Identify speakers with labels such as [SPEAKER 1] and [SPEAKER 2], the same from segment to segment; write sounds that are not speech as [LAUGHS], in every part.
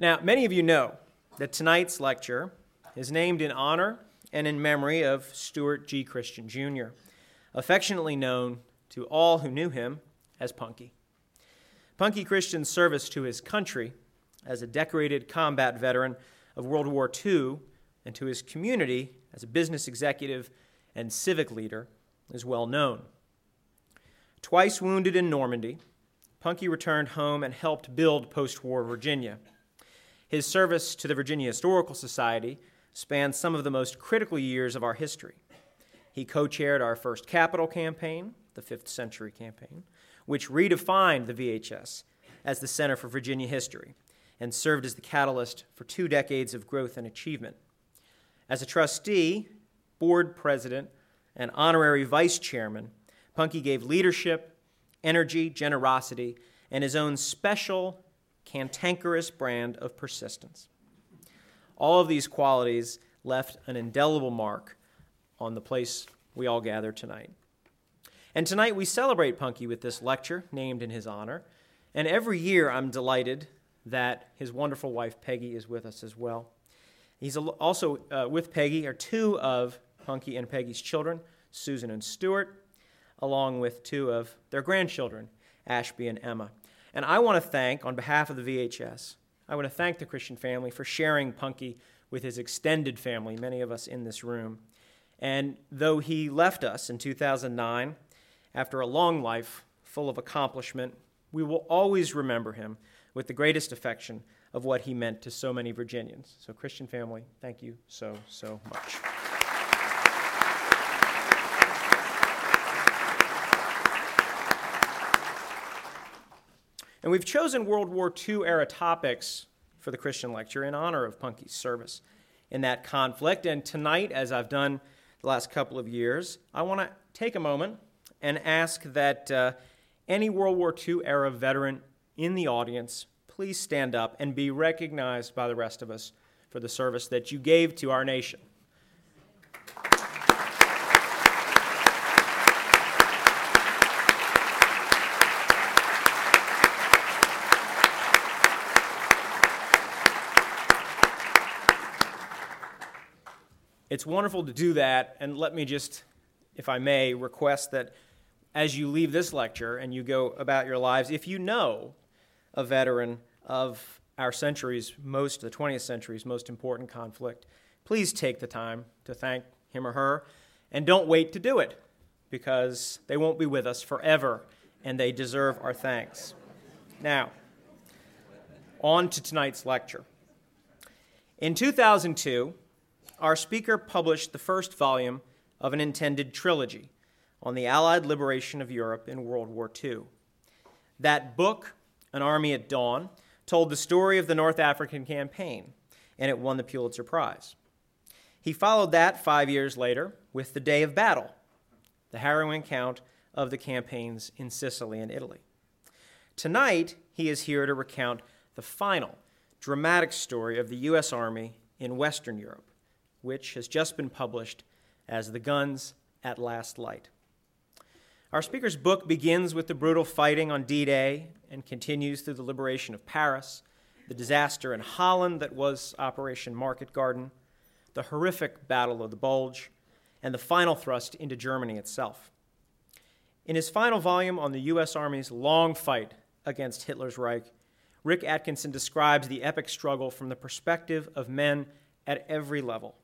[SPEAKER 1] Now, many of you know that tonight's lecture is named in honor and in memory of Stuart G. Christian Jr., affectionately known to all who knew him as Punky. Punky Christian's service to his country as a decorated combat veteran of World War II and to his community as a business executive and civic leader is well known. Twice wounded in Normandy, Punky returned home and helped build post war Virginia. His service to the Virginia Historical Society spanned some of the most critical years of our history. He co chaired our first capital campaign, the Fifth Century Campaign, which redefined the VHS as the Center for Virginia History and served as the catalyst for two decades of growth and achievement. As a trustee, board president, and honorary vice chairman, Punky gave leadership, energy, generosity, and his own special, cantankerous brand of persistence. All of these qualities left an indelible mark on the place we all gather tonight. And tonight we celebrate Punky with this lecture named in his honor. And every year I'm delighted that his wonderful wife Peggy is with us as well. He's also uh, with Peggy are two of Punky and Peggy's children, Susan and Stuart, along with two of their grandchildren, Ashby and Emma. And I want to thank, on behalf of the VHS, I want to thank the Christian family for sharing Punky with his extended family, many of us in this room. And though he left us in 2009, after a long life full of accomplishment, we will always remember him with the greatest affection of what he meant to so many Virginians. So, Christian family, thank you so, so much. And we've chosen World War II era topics for the Christian lecture in honor of Punky's service in that conflict. And tonight, as I've done the last couple of years, I want to take a moment and ask that uh, any World War II era veteran in the audience please stand up and be recognized by the rest of us for the service that you gave to our nation. It's wonderful to do that, and let me just, if I may, request that as you leave this lecture and you go about your lives, if you know a veteran of our century's most, the 20th century's most important conflict, please take the time to thank him or her, and don't wait to do it because they won't be with us forever and they deserve our thanks. Now, on to tonight's lecture. In 2002, our speaker published the first volume of an intended trilogy on the Allied liberation of Europe in World War II. That book, An Army at Dawn, told the story of the North African campaign, and it won the Pulitzer Prize. He followed that five years later with The Day of Battle, the harrowing account of the campaigns in Sicily and Italy. Tonight, he is here to recount the final dramatic story of the U.S. Army in Western Europe which has just been published as The Guns at Last Light. Our speaker's book begins with the brutal fighting on D Day and continues through the liberation of Paris, the disaster in Holland that was Operation Market Garden, the horrific Battle of the Bulge, and the final thrust into Germany itself. In his final volume on the U.S. Army's long fight against Hitler's Reich, Rick Atkinson describes the epic struggle from the perspective of men at every level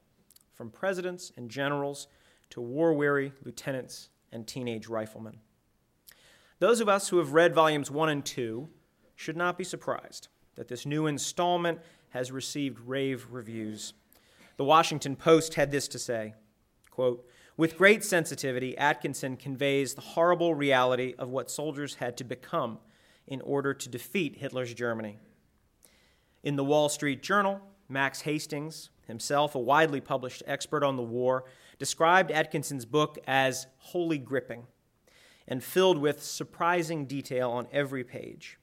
[SPEAKER 1] from presidents and generals to war weary lieutenants and teenage riflemen. Those of us who have read volumes 1 and 2 should not be surprised that this new installment has received rave reviews. The Washington Post had this to say quote, With great sensitivity, Atkinson conveys the horrible reality of what soldiers had to become in order to defeat Hitler's Germany. In the Wall Street Journal, Max Hastings, himself a widely published expert on the war, described Atkinson's book as wholly gripping and filled with surprising detail on every page.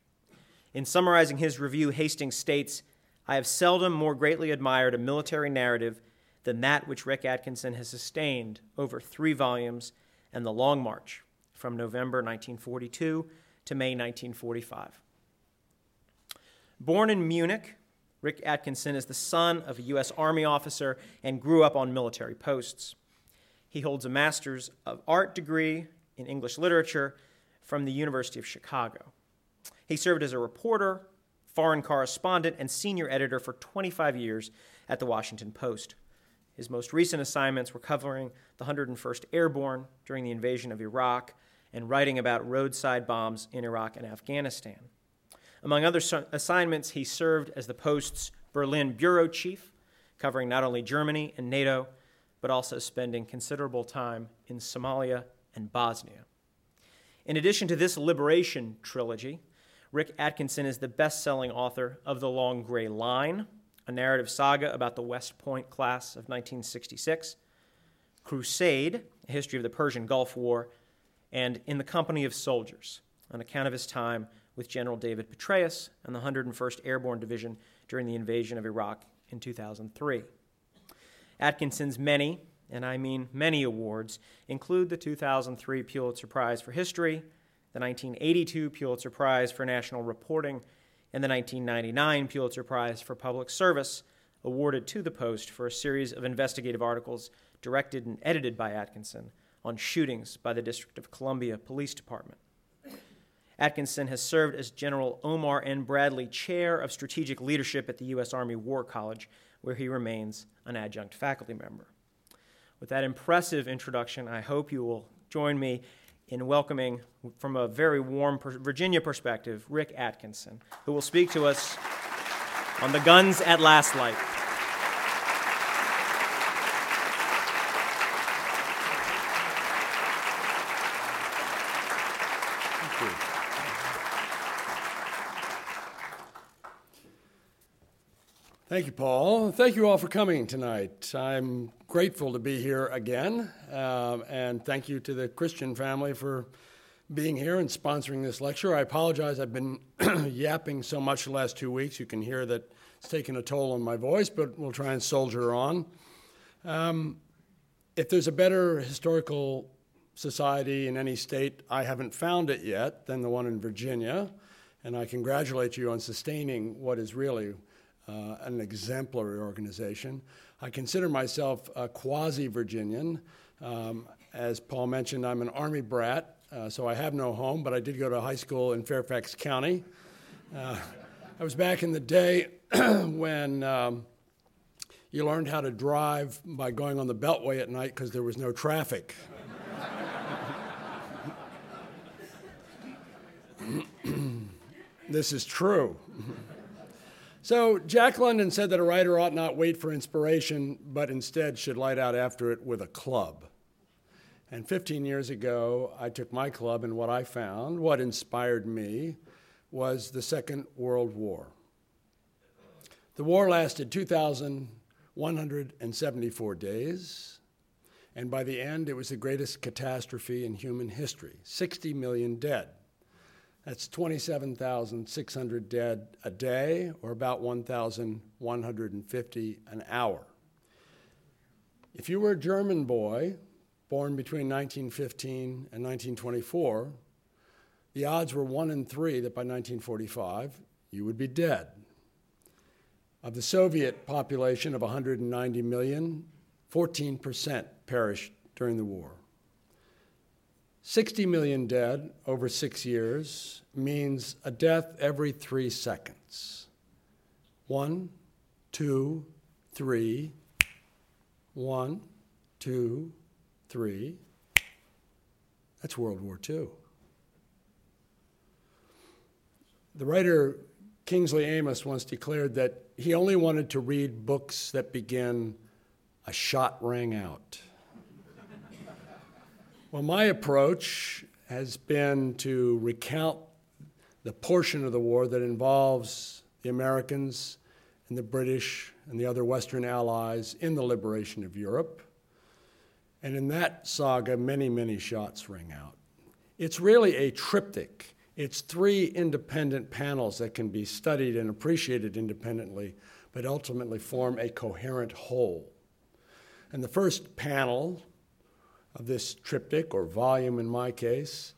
[SPEAKER 1] In summarizing his review, Hastings states, I have seldom more greatly admired a military narrative than that which Rick Atkinson has sustained over three volumes and the Long March from November 1942 to May 1945. Born in Munich Rick Atkinson is the son of a U.S. Army officer and grew up on military posts. He holds a Master's of Art degree in English Literature from the University of Chicago. He served as a reporter, foreign correspondent, and senior editor for 25 years at the Washington Post. His most recent assignments were covering the 101st Airborne during the invasion of Iraq and writing about roadside bombs in Iraq and Afghanistan. Among other assignments, he served as the Post's Berlin bureau chief, covering not only Germany and NATO, but also spending considerable time in Somalia and Bosnia. In addition to this liberation trilogy, Rick Atkinson is the best selling author of The Long Gray Line, a narrative saga about the West Point class of 1966, Crusade, a history of the Persian Gulf War, and In the Company of Soldiers, an account of his time with General David Petraeus and the 101st Airborne Division during the invasion of Iraq in 2003. Atkinson's many, and I mean many awards, include the 2003 Pulitzer Prize for History, the 1982 Pulitzer Prize for National Reporting, and the 1999 Pulitzer Prize for Public Service, awarded to the Post for a series of investigative articles directed and edited by Atkinson on shootings by the District of Columbia Police Department. Atkinson has served as General Omar N. Bradley Chair of Strategic Leadership at the U.S. Army War College, where he remains an adjunct faculty member. With that impressive introduction, I hope you will join me in welcoming, from a very warm Virginia perspective, Rick Atkinson, who will speak to us on the guns at last light.
[SPEAKER 2] Thank you, Paul. Thank you all for coming tonight. I'm grateful to be here again, um, and thank you to the Christian family for being here and sponsoring this lecture. I apologize, I've been [CLEARS THROAT] yapping so much the last two weeks. You can hear that it's taken a toll on my voice, but we'll try and soldier on. Um, if there's a better historical society in any state, I haven't found it yet, than the one in Virginia, and I congratulate you on sustaining what is really uh, an exemplary organization. I consider myself a quasi Virginian. Um, as Paul mentioned, I'm an Army brat, uh, so I have no home, but I did go to high school in Fairfax County. Uh, I was back in the day [CLEARS THROAT] when um, you learned how to drive by going on the Beltway at night because there was no traffic. [CLEARS THROAT] this is true. [LAUGHS] So, Jack London said that a writer ought not wait for inspiration, but instead should light out after it with a club. And 15 years ago, I took my club, and what I found, what inspired me, was the Second World War. The war lasted 2,174 days, and by the end, it was the greatest catastrophe in human history 60 million dead. That's 27,600 dead a day, or about 1,150 an hour. If you were a German boy born between 1915 and 1924, the odds were one in three that by 1945 you would be dead. Of the Soviet population of 190 million, 14% perished during the war. 60 million dead over six years means a death every three seconds. One, two, three. One, two, three. That's World War II. The writer Kingsley Amis once declared that he only wanted to read books that begin, a shot rang out. Well, my approach has been to recount the portion of the war that involves the Americans and the British and the other Western allies in the liberation of Europe. And in that saga, many, many shots ring out. It's really a triptych. It's three independent panels that can be studied and appreciated independently, but ultimately form a coherent whole. And the first panel of this triptych, or volume in my case,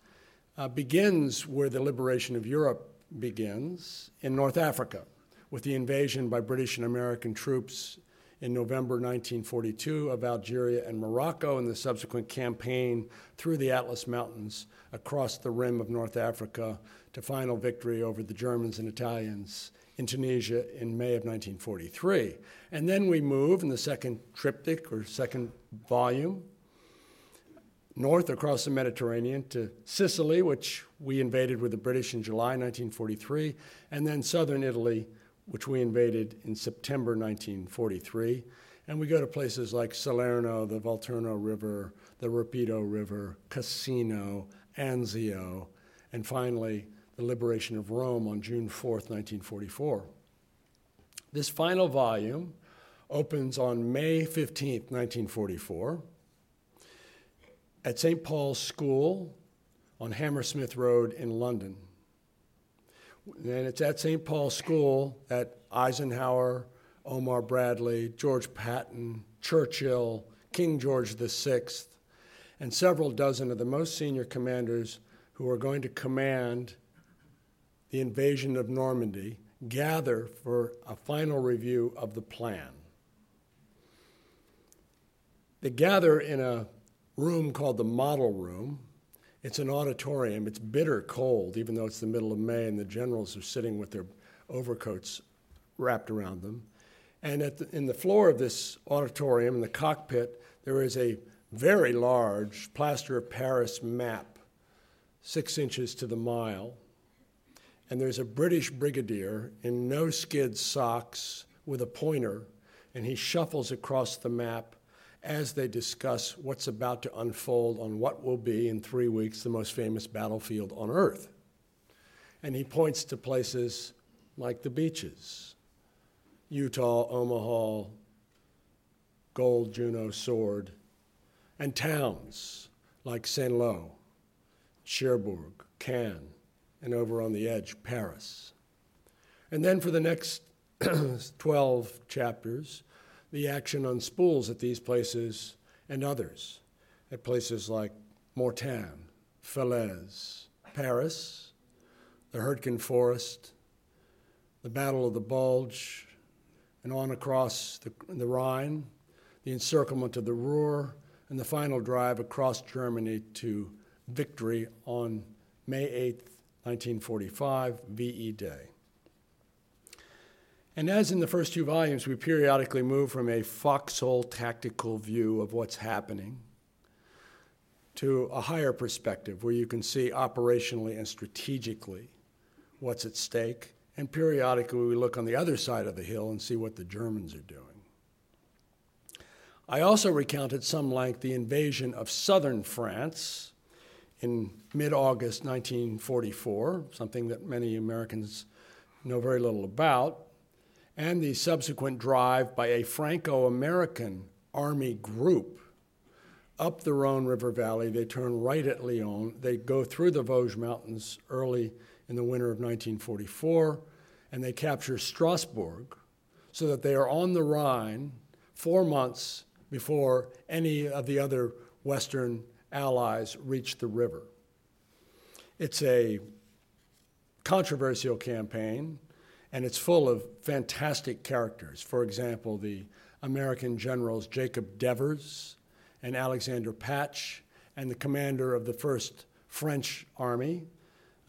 [SPEAKER 2] uh, begins where the liberation of Europe begins in North Africa with the invasion by British and American troops in November 1942 of Algeria and Morocco and the subsequent campaign through the Atlas Mountains across the rim of North Africa to final victory over the Germans and Italians in Tunisia in May of 1943. And then we move in the second triptych or second volume north across the Mediterranean to Sicily, which we invaded with the British in July 1943, and then southern Italy, which we invaded in September 1943. And we go to places like Salerno, the Volturno River, the Rapido River, Cassino, Anzio, and finally the liberation of Rome on June 4th, 1944. This final volume opens on May 15th, 1944, at St. Paul's School on Hammersmith Road in London. And it's at St. Paul's School that Eisenhower, Omar Bradley, George Patton, Churchill, King George VI, and several dozen of the most senior commanders who are going to command the invasion of Normandy gather for a final review of the plan. They gather in a room called the Model Room. It's an auditorium. It's bitter cold, even though it's the middle of May and the generals are sitting with their overcoats wrapped around them. And the, in the floor of this auditorium, in the cockpit, there is a very large plaster of Paris map, six inches to the mile. And there's a British brigadier in no skid socks with a pointer, and he shuffles across the map as they discuss what's about to unfold on what will be, in three weeks, the most famous battlefield on Earth. And he points to places like the beaches Utah, Omaha, Gold, Juno, Sword, and towns like Saint Lô, Cherbourg, Caen, and over on the edge, Paris. And then for the next [CLEARS THROAT] 12 chapters, the action on spools at these places and others, at places like Mortain, Falaise, Paris, the Hurtgen Forest, the Battle of the Bulge, and on across the, the Rhine, the encirclement of the Ruhr, and the final drive across Germany to victory on May 8, 1945, VE Day. And as in the first two volumes, we periodically move from a foxhole tactical view of what's happening to a higher perspective where you can see operationally and strategically what's at stake. And periodically, we look on the other side of the hill and see what the Germans are doing. I also recounted some length the invasion of southern France in mid August 1944, something that many Americans know very little about and the subsequent drive by a Franco American army group up the Rhone River Valley. They turn right at Lyon. They go through the Vosges Mountains early in the winter of 1944, and they capture Strasbourg so that they are on the Rhine four months before any of the other Western allies reach the river. It's a controversial campaign and it's full of fantastic characters. For example, the American generals Jacob Devers and Alexander Patch, and the commander of the first French army,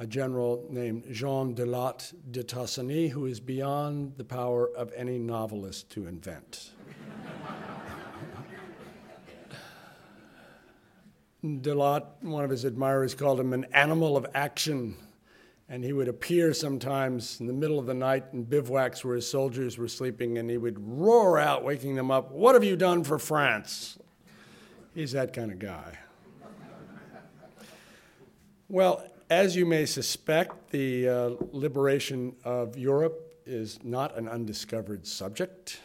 [SPEAKER 2] a general named Jean de Lattre de Tassigny, who is beyond the power of any novelist to invent. [LAUGHS] de Lattre, one of his admirers, called him an animal of action and he would appear sometimes in the middle of the night in bivouacs where his soldiers were sleeping, and he would roar out, waking them up, What have you done for France? He's that kind of guy. well, as you may suspect, the uh, liberation of Europe is not an undiscovered subject.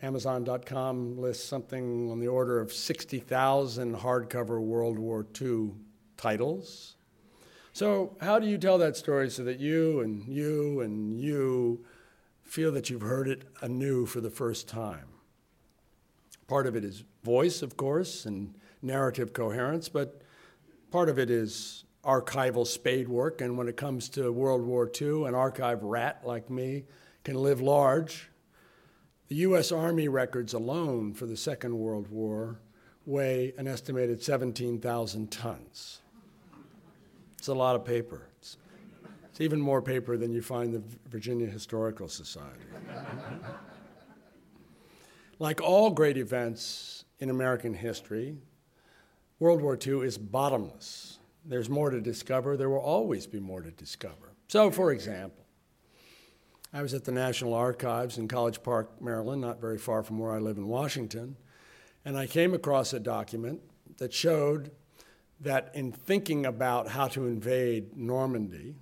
[SPEAKER 2] Amazon.com lists something on the order of 60,000 hardcover World War II titles. So, how do you tell that story so that you and you and you feel that you've heard it anew for the first time? Part of it is voice, of course, and narrative coherence, but part of it is archival spade work. And when it comes to World War II, an archive rat like me can live large. The U.S. Army records alone for the Second World War weigh an estimated 17,000 tons. It's a lot of paper. It's, it's, even more paper than you find the Virginia Historical Society. like all great events in American history, World War II is bottomless. There's more to discover. There will always be more to discover. So, for example, I was at the National Archives in College Park, Maryland, not very far from where I live in Washington, and I came across a document that showed that in thinking about how to invade Normandy,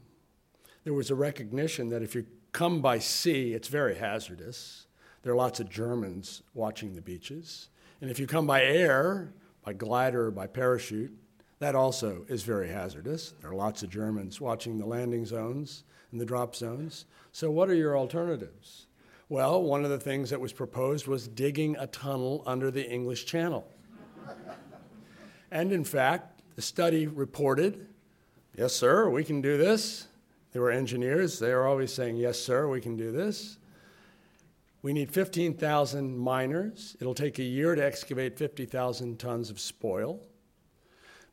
[SPEAKER 2] there was a recognition that if you come by sea, it's very hazardous. There are lots of Germans watching the beaches. And if you come by air, by glider by parachute. That also is very hazardous. There are lots of Germans watching the landing zones and the drop zones. So, what are your alternatives? Well, one of the things that was proposed was digging a tunnel under the English Channel. and in fact, the study reported yes, sir, we can do this. They were engineers, they were always saying, yes, sir, we can do this. We need 15,000 miners. It'll take a year to excavate 50,000 tons of spoil.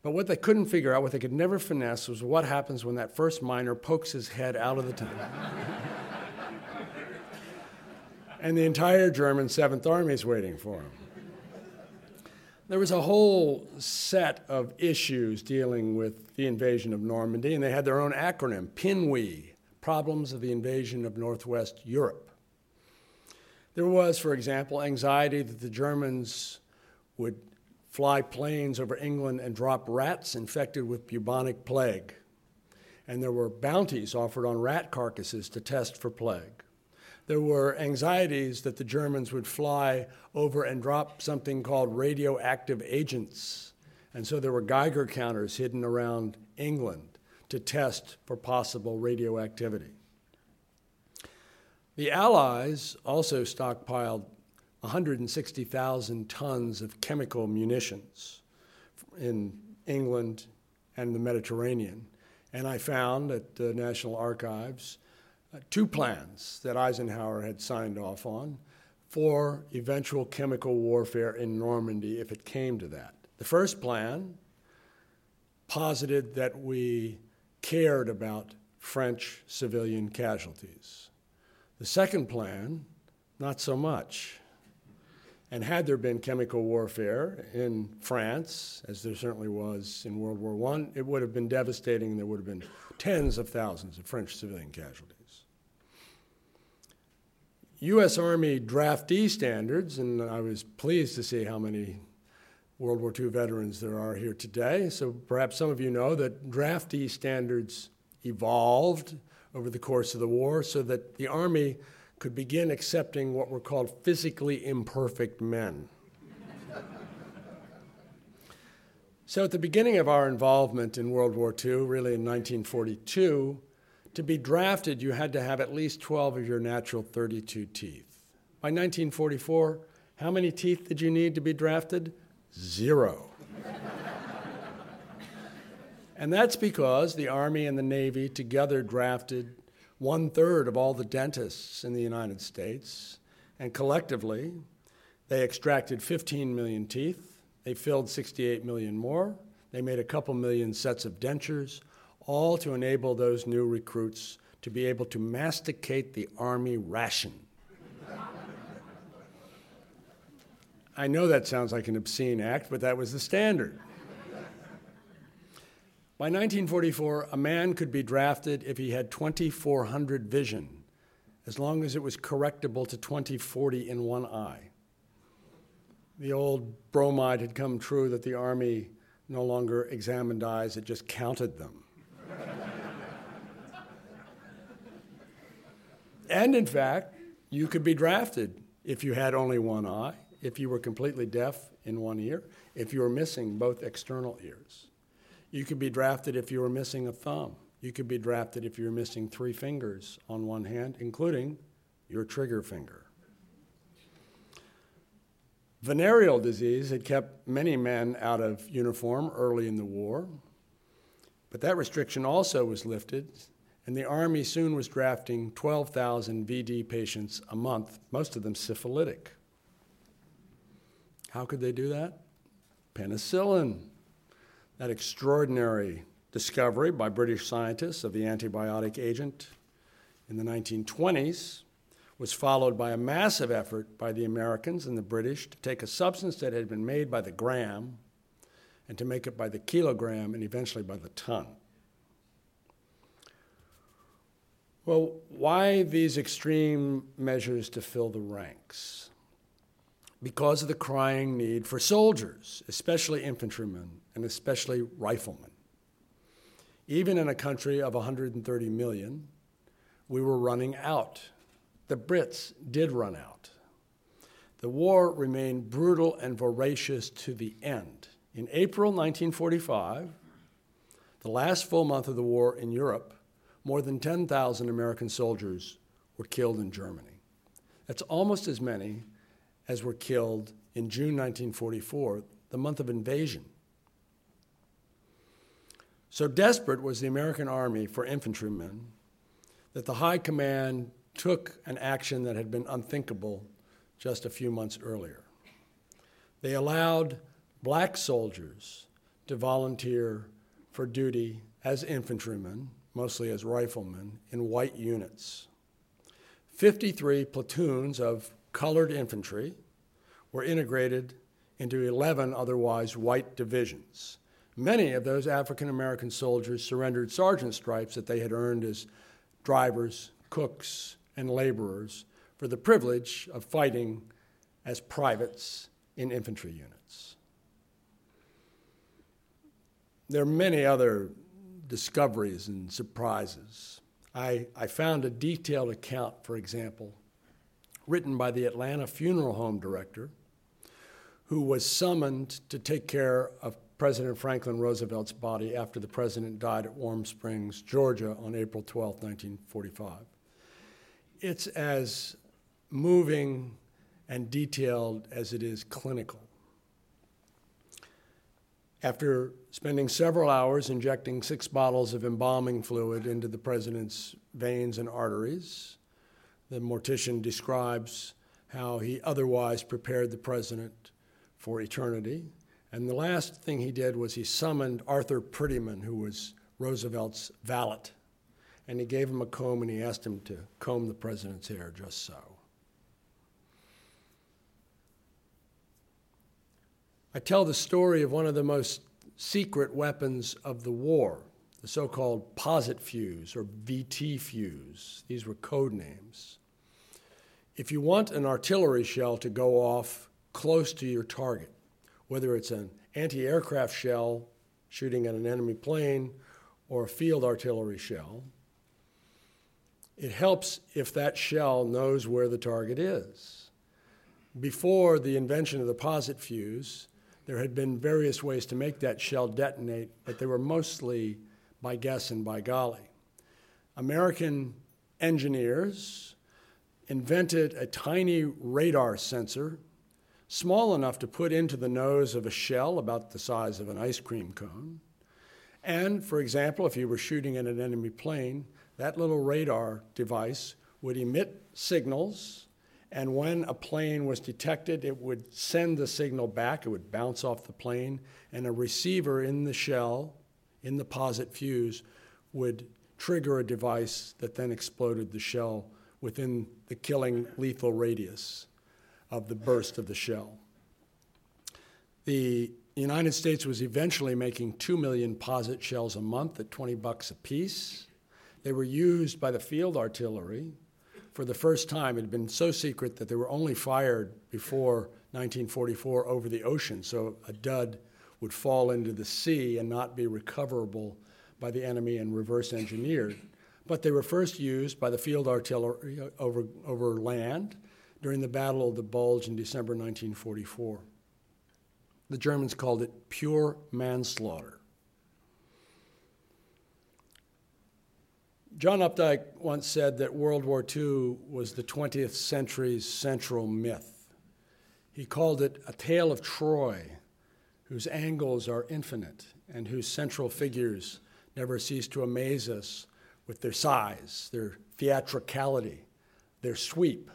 [SPEAKER 2] But what they couldn't figure out, what they could never finesse, was what happens when that first miner pokes his head out of the tunnel. [LAUGHS] and the entire German Seventh Army is waiting for him. There was a whole set of issues dealing with the invasion of Normandy, and they had their own acronym, PINWE, Problems of the Invasion of Northwest Europe. There was, for example, anxiety that the Germans would fly planes over England and drop rats infected with bubonic plague. And there were bounties offered on rat carcasses to test for plague. There were anxieties that the Germans would fly over and drop something called radioactive agents. And so there were Geiger counters hidden around England to test for possible radioactivity. The Allies also stockpiled 160,000 tons of chemical munitions in England and the Mediterranean. And I found at the National Archives uh, two plans that Eisenhower had signed off on for eventual chemical warfare in Normandy if it came to that. The first plan posited that we cared about French civilian casualties. The second plan, not so much. And had there been chemical warfare in France, as there certainly was in World War I, it would have been devastating. And there would have been tens of thousands of French civilian casualties. U.S. Army draftee standards, and I was pleased to see how many World War II veterans there are here today. So perhaps some of you know that draftee standards evolved over the course of the war so that the Army could begin accepting what were called physically imperfect men. so, at the beginning of our involvement in World War II, really in 1942, to be drafted, you had to have at least 12 of your natural 32 teeth. By 1944, how many teeth did you need to be drafted? Zero. And that's because the Army and the Navy together drafted one third of all the dentists in the United States, and collectively, they extracted 15 million teeth, they filled 68 million more, they made a couple million sets of dentures, all to enable those new recruits to be able to masticate the Army ration. I know that sounds like an obscene act, but that was the standard. By 1944, a man could be drafted if he had 2400 vision, as long as it was correctable to 2040 in one eye. The old bromide had come true that the Army no longer examined eyes, it just counted them. And in fact, you could be drafted if you had only one eye, if you were completely deaf in one ear, if you were missing both external ears. You could be drafted if you were missing a thumb. You could be drafted if you were missing three fingers on one hand, including your trigger finger. Venereal disease had kept many men out of uniform early in the war, but that restriction also was lifted and the Army soon was drafting 12,000 VD patients a month, most of them syphilitic. How could they do that? Penicillin, that extraordinary discovery by British scientists of the antibiotic agent in the 1920s was followed by a massive effort by the Americans and the British to take a substance that had been made by the gram and to make it by the kilogram and eventually by the ton. Well, why these extreme measures to fill the ranks? Because of the crying need for soldiers, especially infantrymen and especially riflemen. Even in a country of 130 million, we were running out. The Brits did run out. The war remained brutal and voracious to the end. In April 1945, the last full month of the war in Europe, more than 10,000 American soldiers were killed in Germany. That's almost as many as were killed in June 1944, the month of invasion. So desperate was the American Army for infantrymen that the High Command took an action that had been unthinkable just a few months earlier. They allowed black soldiers to volunteer for duty as infantrymen mostly as riflemen, in white units. 53 platoons of colored infantry were integrated into 11 otherwise white divisions. Many of those African American soldiers surrendered sergeant stripes that they had earned as drivers, cooks, and laborers for the privilege of fighting as privates in infantry units. There are many other discoveries and surprises. I, I found a detailed account, for example, written by the Atlanta funeral home director, who was summoned to take care of President Franklin Roosevelt's body after the president died at Warm Springs, Georgia on April 12, 1945. It's as moving and detailed as it is clinical. After spending several hours injecting six bottles of embalming fluid into the president's veins and arteries, the mortician describes how he otherwise prepared the president for eternity. And the last thing he did was he summoned Arthur Prettyman, who was Roosevelt's valet, and he gave him a comb and he asked him to comb the president's hair just so. I tell the story of one of the most secret weapons of the war, the so called Pozit fuse or VT fuse. These were code names. If you want an artillery shell to go off close to your target, whether it's an anti aircraft shell shooting at an enemy plane or a field artillery shell, it helps if that shell knows where the target is. Before the invention of the Pozit fuse, there had been various ways to make that shell detonate, but they were mostly by guess and by golly. American engineers invented a tiny radar sensor, small enough to put into the nose of a shell about the size of an ice cream cone. And, for example, if you were shooting at an enemy plane, that little radar device would emit signals and when a plane was detected, it would send the signal back, it would bounce off the plane, and a receiver in the shell, in the Pozit fuse, would trigger a device that then exploded the shell within the killing lethal radius of the burst of the shell. The United States was eventually making 2 million Pozit shells a month at 20 bucks a piece. They were used by the field artillery for the first time. It had been so secret that they were only fired before 1944 over the ocean, so a dud would fall into the sea and not be recoverable by the enemy and reverse engineered. But they were first used by the field artillery uh, over, over land during the Battle of the Bulge in December 1944. The Germans called it pure manslaughter. John Updike once said that World War II was the 20th century's central myth. He called it a tale of Troy, whose angles are infinite and whose central figures never cease to amaze us with their size, their theatricality, their sweep.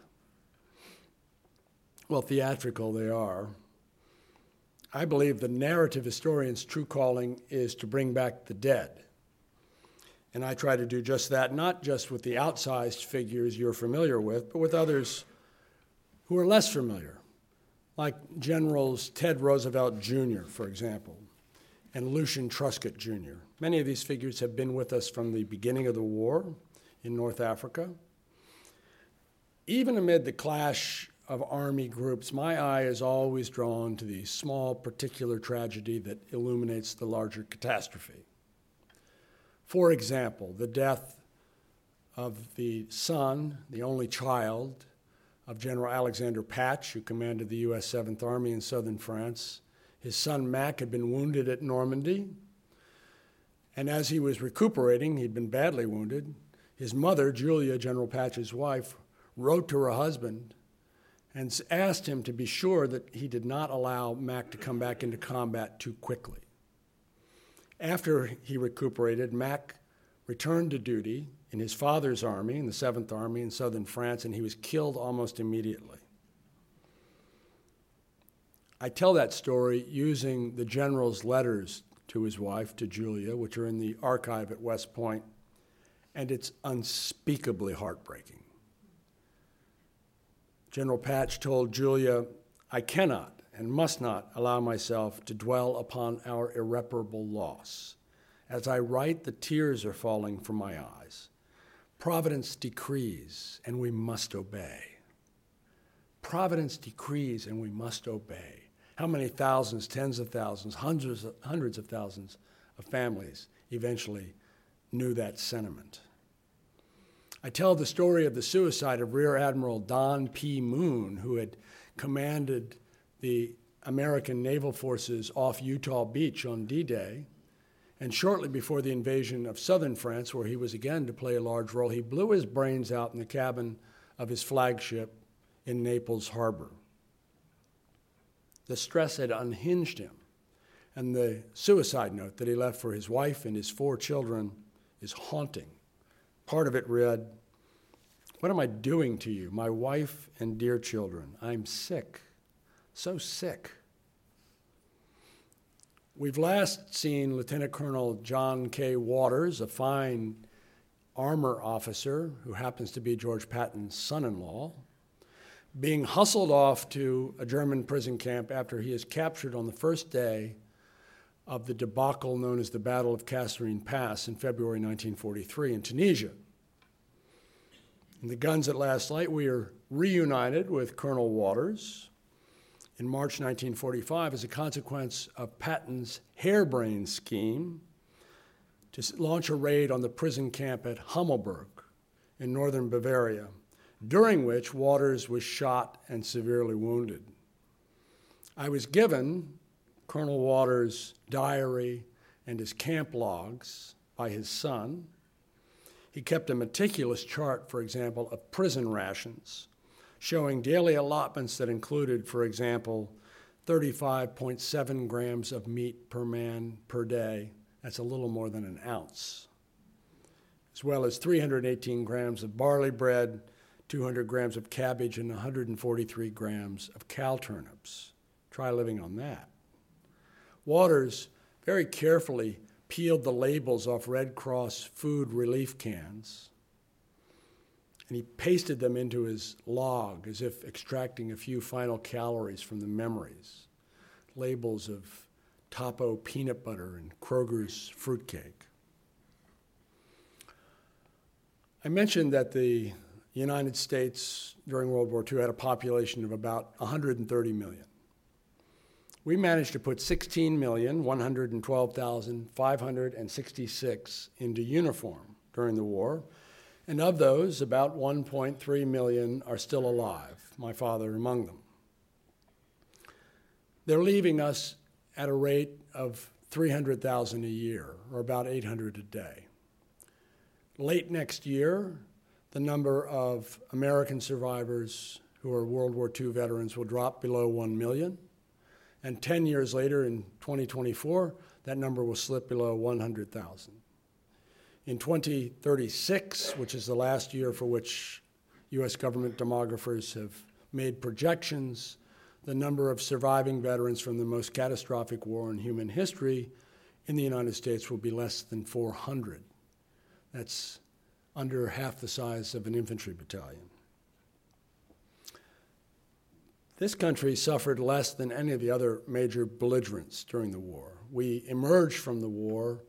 [SPEAKER 2] Well, theatrical they are. I believe the narrative historian's true calling is to bring back the dead. And I try to do just that, not just with the outsized figures you're familiar with, but with others who are less familiar, like Generals Ted Roosevelt Jr., for example, and Lucian Truscott Jr. Many of these figures have been with us from the beginning of the war in North Africa. Even amid the clash of army groups, my eye is always drawn to the small particular tragedy that illuminates the larger catastrophe. For example, the death of the son, the only child, of General Alexander Patch, who commanded the U.S. 7th Army in southern France. His son Mac had been wounded at Normandy. And as he was recuperating, he'd been badly wounded. His mother, Julia, General Patch's wife, wrote to her husband and asked him to be sure that he did not allow Mac to come back into combat too quickly. After he recuperated, Mac returned to duty in his father's army, in the 7th Army in southern France, and he was killed almost immediately. I tell that story using the general's letters to his wife, to Julia, which are in the archive at West Point, and it's unspeakably heartbreaking. General Patch told Julia, I cannot and must not allow myself to dwell upon our irreparable loss. As I write, the tears are falling from my eyes. Providence decrees, and we must obey. Providence decrees, and we must obey. How many thousands, tens of thousands, hundreds, of, hundreds of thousands of families eventually knew that sentiment? I tell the story of the suicide of Rear Admiral Don P. Moon, who had commanded the American naval forces off Utah Beach on D Day and shortly before the invasion of southern France, where he was again to play a large role, he blew his brains out in the cabin of his flagship in Naples Harbor. The stress had unhinged him, and the suicide note that he left for his wife and his four children is haunting. Part of it read, What am I doing to you, my wife and dear children? I'm sick, so sick. We've last seen Lieutenant Colonel John K. Waters, a fine armor officer who happens to be George Patton's son in law, being hustled off to a German prison camp after he is captured on the first day of the debacle known as the Battle of Kasserine Pass in February 1943 in Tunisia. In the Guns at Last Light, we are reunited with Colonel Waters, in March 1945 as a consequence of Patton's harebrained scheme to launch a raid on the prison camp at Hammelburg in northern Bavaria, during which Waters was shot and severely wounded. I was given Colonel Waters' diary and his camp logs by his son. He kept a meticulous chart, for example, of prison rations showing daily allotments that included, for example, 35.7 grams of meat per man per day. That's a little more than an ounce. As well as 318 grams of barley bread, 200 grams of cabbage, and 143 grams of cow turnips. Try living on that. Waters very carefully peeled the labels off Red Cross food relief cans and he pasted them into his log as if extracting a few final calories from the memories. Labels of Topo peanut butter and Kroger's fruitcake. I mentioned that the United States during World War II had a population of about 130 million. We managed to put 16,112,566 into uniform during the war, and of those, about 1.3 million are still alive, my father among them. They're leaving us at a rate of 300,000 a year, or about 800 a day. Late next year, the number of American survivors who are World War II veterans will drop below 1 million. And 10 years later, in 2024, that number will slip below 100,000. In 2036, which is the last year for which U.S. government demographers have made projections, the number of surviving veterans from the most catastrophic war in human history in the United States will be less than 400. That's under half the size of an infantry battalion. This country suffered less than any of the other major belligerents during the war. We emerged from the war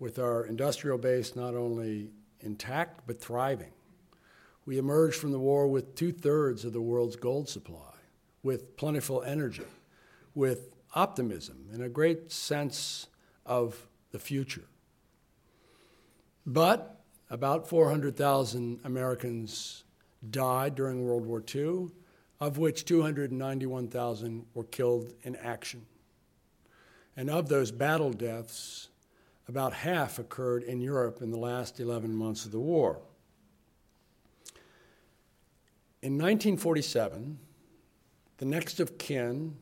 [SPEAKER 2] with our industrial base not only intact but thriving. We emerged from the war with two thirds of the world's gold supply, with plentiful energy, with optimism, and a great sense of the future. But about 400,000 Americans died during World War II, of which 291,000 were killed in action. And of those battle deaths, about half occurred in Europe in the last 11 months of the war. In 1947, the next of kin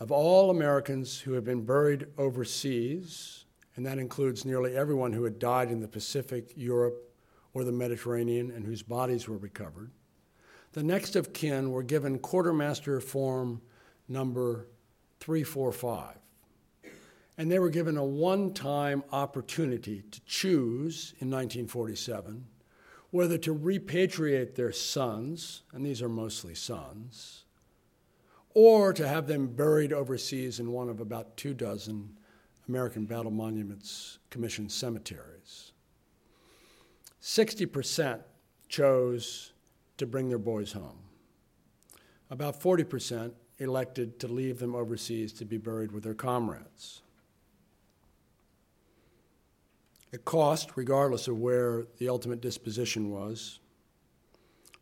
[SPEAKER 2] of all Americans who had been buried overseas, and that includes nearly everyone who had died in the Pacific, Europe, or the Mediterranean and whose bodies were recovered, the next of kin were given quartermaster form number 345. And they were given a one time opportunity to choose in 1947 whether to repatriate their sons, and these are mostly sons, or to have them buried overseas in one of about two dozen American Battle Monuments Commission cemeteries. 60% chose to bring their boys home. About 40% elected to leave them overseas to be buried with their comrades. It cost, regardless of where the ultimate disposition was,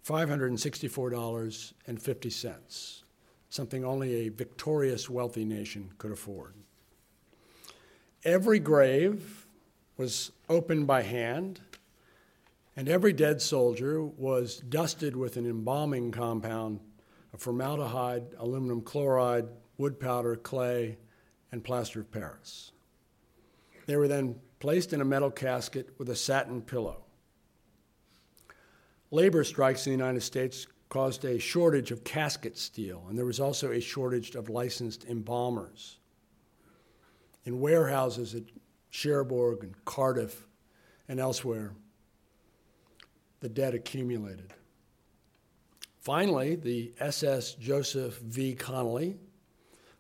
[SPEAKER 2] $564.50, something only a victorious, wealthy nation could afford. Every grave was opened by hand, and every dead soldier was dusted with an embalming compound of formaldehyde, aluminum chloride, wood powder, clay, and plaster of Paris. They were then placed in a metal casket with a satin pillow. Labor strikes in the United States caused a shortage of casket steel, and there was also a shortage of licensed embalmers. In warehouses at Cherbourg and Cardiff and elsewhere, the debt accumulated. Finally, the SS Joseph V. Connolly,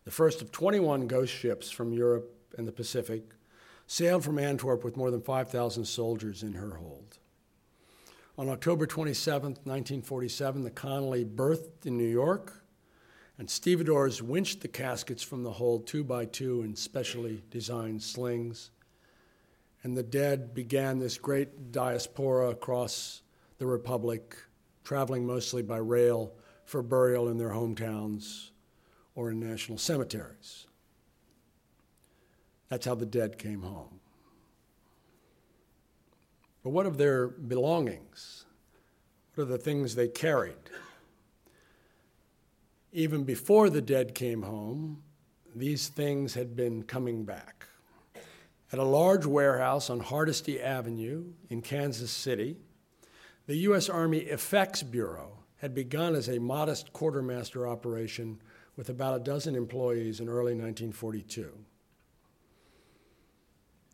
[SPEAKER 2] the first of 21 ghost ships from Europe and the Pacific, sailed from Antwerp with more than 5,000 soldiers in her hold. On October 27, 1947, the Connolly berthed in New York, and stevedores winched the caskets from the hold two by two in specially designed slings. And the dead began this great diaspora across the Republic, traveling mostly by rail for burial in their hometowns or in national cemeteries. That's how the dead came home. But what of their belongings? What are the things they carried? Even before the dead came home, these things had been coming back. At a large warehouse on Hardesty Avenue in Kansas City, the U.S. Army Effects Bureau had begun as a modest quartermaster operation with about a dozen employees in early 1942.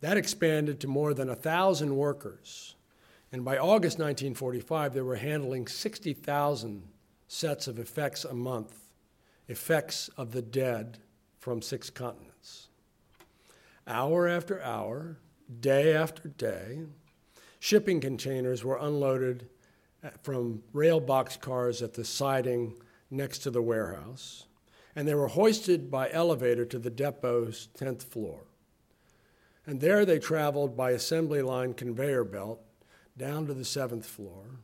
[SPEAKER 2] That expanded to more than 1,000 workers. And by August 1945, they were handling 60,000 sets of effects a month, effects of the dead from six continents. Hour after hour, day after day, shipping containers were unloaded uh, from rail box cars at the siding next to the warehouse, and they were hoisted by elevator to the depot's 10th floor. And there they traveled by assembly line conveyor belt down to the seventh floor,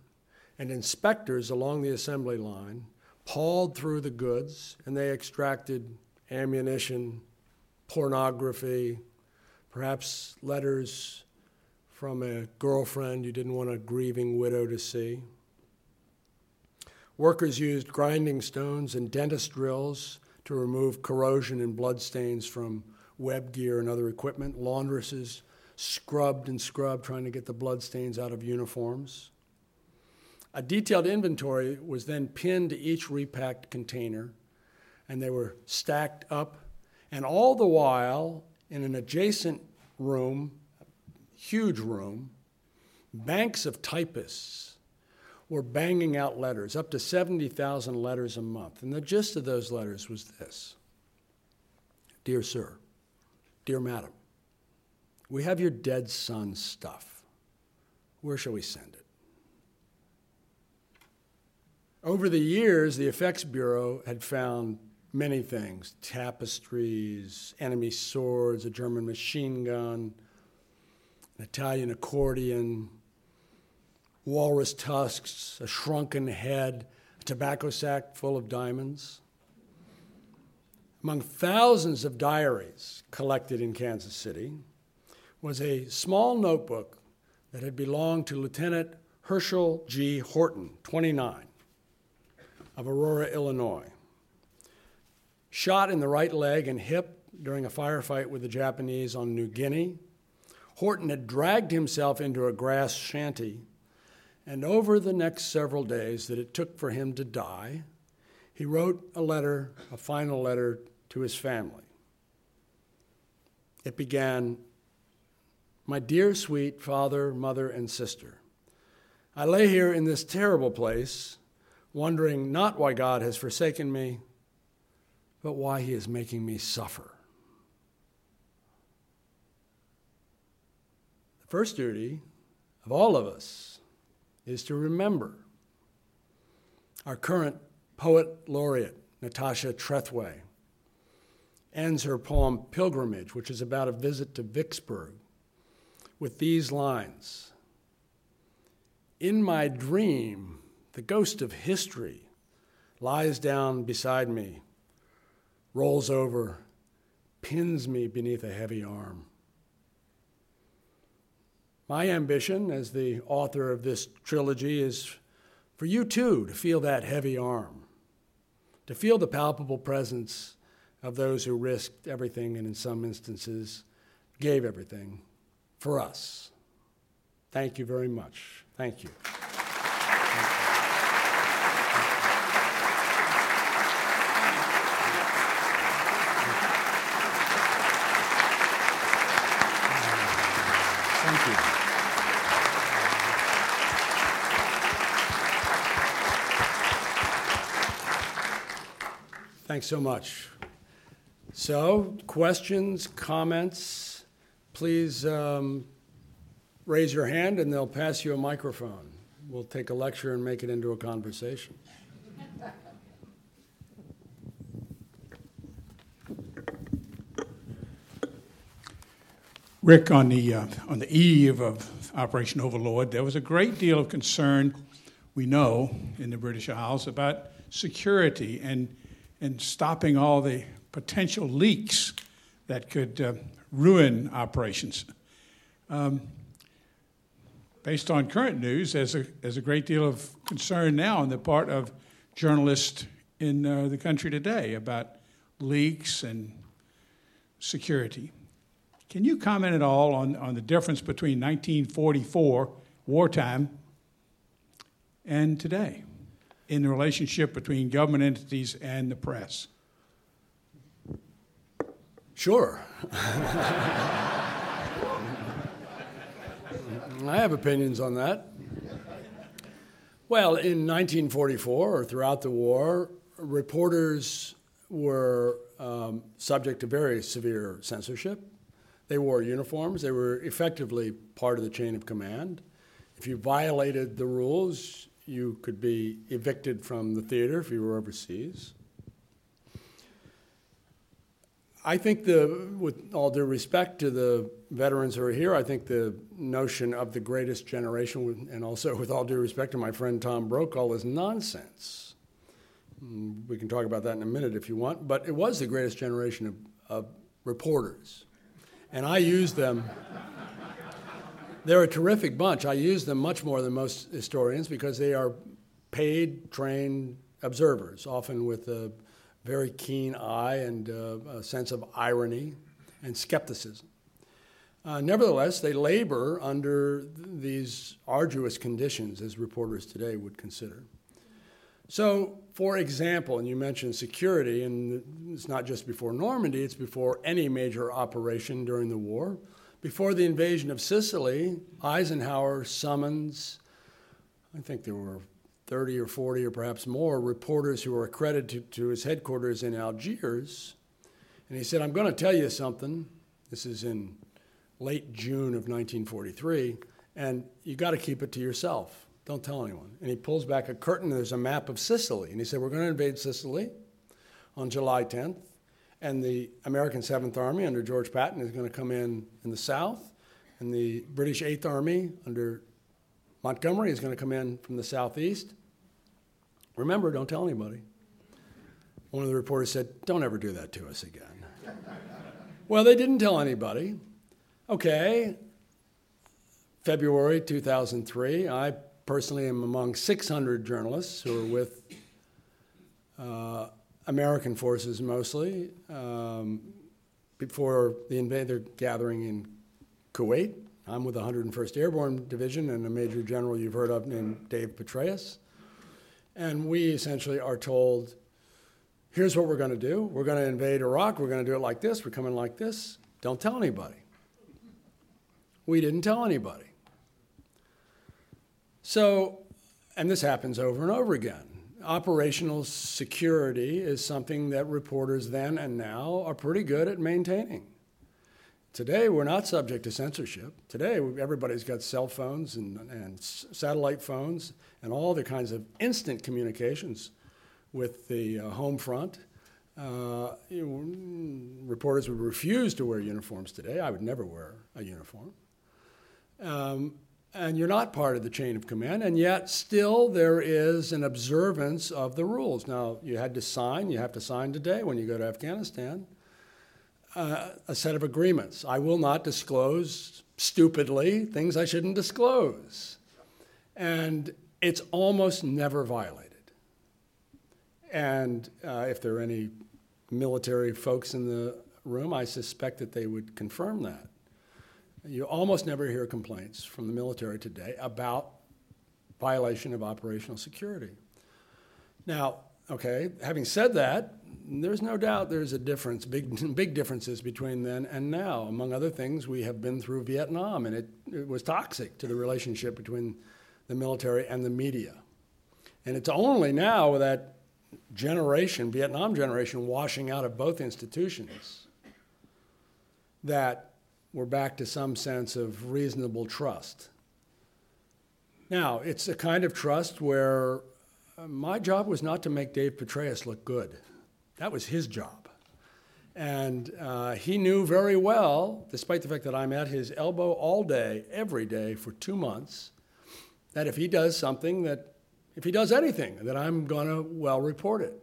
[SPEAKER 2] and inspectors along the assembly line pawed through the goods and they extracted ammunition, pornography, perhaps letters from a girlfriend you didn't want a grieving widow to see. Workers used grinding stones and dentist drills to remove corrosion and blood stains from web gear and other equipment. Laundresses scrubbed and scrubbed, trying to get the bloodstains out of uniforms. A detailed inventory was then pinned to each repacked container, and they were stacked up, and all the while, in an adjacent room, a huge room, banks of typists were banging out letters, up to 70,000 letters a month. And the gist of those letters was this Dear Sir, Dear Madam, we have your dead son's stuff. Where shall we send it? Over the years, the Effects Bureau had found many things tapestries, enemy swords, a German machine gun, an Italian accordion, walrus tusks, a shrunken head, a tobacco sack full of diamonds. Among thousands of diaries collected in Kansas City was a small notebook that had belonged to Lieutenant Herschel G. Horton, 29 of Aurora, Illinois. Shot in the right leg and hip during a firefight with the Japanese on New Guinea, Horton had dragged himself into a grass shanty, and over the next several days that it took for him to die, he wrote a letter, a final letter to his family. It began My dear sweet father, mother, and sister, I lay here in this terrible place wondering not why God has forsaken me, but why he is making me suffer. The first duty of all of us is to remember our current poet laureate, Natasha Trethewey, ends her poem Pilgrimage, which is about a visit to Vicksburg, with these lines In my dream, the ghost of history lies down beside me, rolls over, pins me beneath a heavy arm. My ambition as the author of this trilogy is for you too to feel that heavy arm, to feel the palpable presence of those who risked everything and, in some instances, gave everything for us. Thank you very much. Thank you. Thank you. Thanks so much. So, questions, comments, please um, raise your hand and they'll pass you a microphone. We'll take a lecture and make it into a conversation.
[SPEAKER 3] Rick, on the, uh, on the eve of Operation Overlord, there was a great deal of concern, we know, in the British Isles about security and, and stopping all the potential leaks that could uh, ruin operations. Um, based on current news, there's a, there's a great deal of concern now on the part of journalists in uh, the country today about leaks and security. Can you comment at all on, on the difference between 1944, wartime, and today in the relationship between government entities and the press?
[SPEAKER 2] Sure. I have opinions on that. Well, in 1944 or throughout the war, reporters were um, subject to very severe censorship. They wore uniforms, they were effectively part of the chain of command. If you violated the rules, you could be evicted from the theater if you were overseas. I think the, with all due respect to the veterans who are here, I think the notion of the greatest generation, and also [LAUGHS] with all due respect to my friend Tom Brokaw, is nonsense. Mm, we can talk about that in a minute if you want, but it was the greatest generation of, of reporters. And I use them. They're a terrific bunch. I use them much more than most historians because they are paid, trained observers, often with a very keen eye and uh, a sense of irony and skepticism. Uh, nevertheless, they labor under these arduous conditions, as reporters today would consider. So, for example, and you mentioned security, and it's not just before Normandy, it's before any major operation during the war. Before the invasion of Sicily, Eisenhower summons, I think there were 30 or 40 or perhaps more reporters who were accredited to his headquarters in Algiers. And he said, I'm going to tell you something. This is in late June of 1943, and you got to keep it to yourself. Don't tell anyone. And he pulls back a curtain, there's a map of Sicily. And he said, We're going to invade Sicily on July 10th. And the American 7th Army under George Patton is going to come in in the south. And the British 8th Army under Montgomery is going to come in from the southeast. Remember, don't tell anybody. One of the reporters said, Don't ever do that to us again. [LAUGHS] well, they didn't tell anybody. Okay, February 2003, I personally am among 600 journalists who are with uh, American forces mostly um, before the invader gathering in Kuwait. I'm with the 101st Airborne Division and a Major General you've heard of named Dave Petraeus. And we essentially are told here's what we're going to do. We're going to invade Iraq. We're going to do it like this. We're coming like this. Don't tell anybody. We didn't tell anybody. So, and this happens over and over again. Operational security is something that reporters then and now are pretty good at maintaining. Today, we're not subject to censorship. Today, everybody's got cell phones and, and satellite phones and all the kinds of instant communications with the uh, home front. Uh, you know, reporters would refuse to wear uniforms today. I would never wear a uniform. Um, and you're not part of the chain of command, and yet still there is an observance of the rules. Now, you had to sign, you have to sign today when you go to Afghanistan, uh, a set of agreements. I will not disclose stupidly things I shouldn't disclose. And it's almost never violated. And uh, if there are any military folks in the room, I suspect that they would confirm that. You almost never hear complaints from the military today about violation of operational security. Now, okay, having said that, there's no doubt there's a difference, big, [LAUGHS] big differences between then and now. Among other things, we have been through Vietnam, and it, it was toxic to the relationship between the military and the media. And it's only now that generation, Vietnam generation, washing out of both institutions, that we're back to some sense of reasonable trust. Now, it's a kind of trust where uh, my job was not to make Dave Petraeus look good. That was his job. And uh, he knew very well, despite the fact that I'm at his elbow all day, every day for two months, that if he does something that, if he does anything, that I'm going to well report it.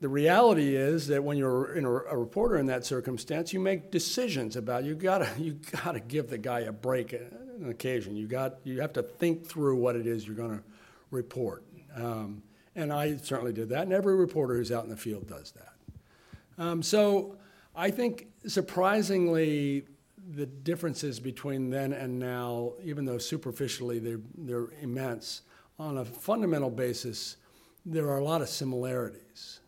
[SPEAKER 2] the reality is that when you're a, a, reporter in that circumstance, you make decisions about you gotta [LAUGHS] you gotta give the guy a break an occasion. You got you have to think through what it is you're going to report, um, and I certainly did that. And every reporter who's out in the field does that. Um, so I think surprisingly, the differences between then and now, even though superficially they're they're immense, on a fundamental basis, there are a lot of similarities.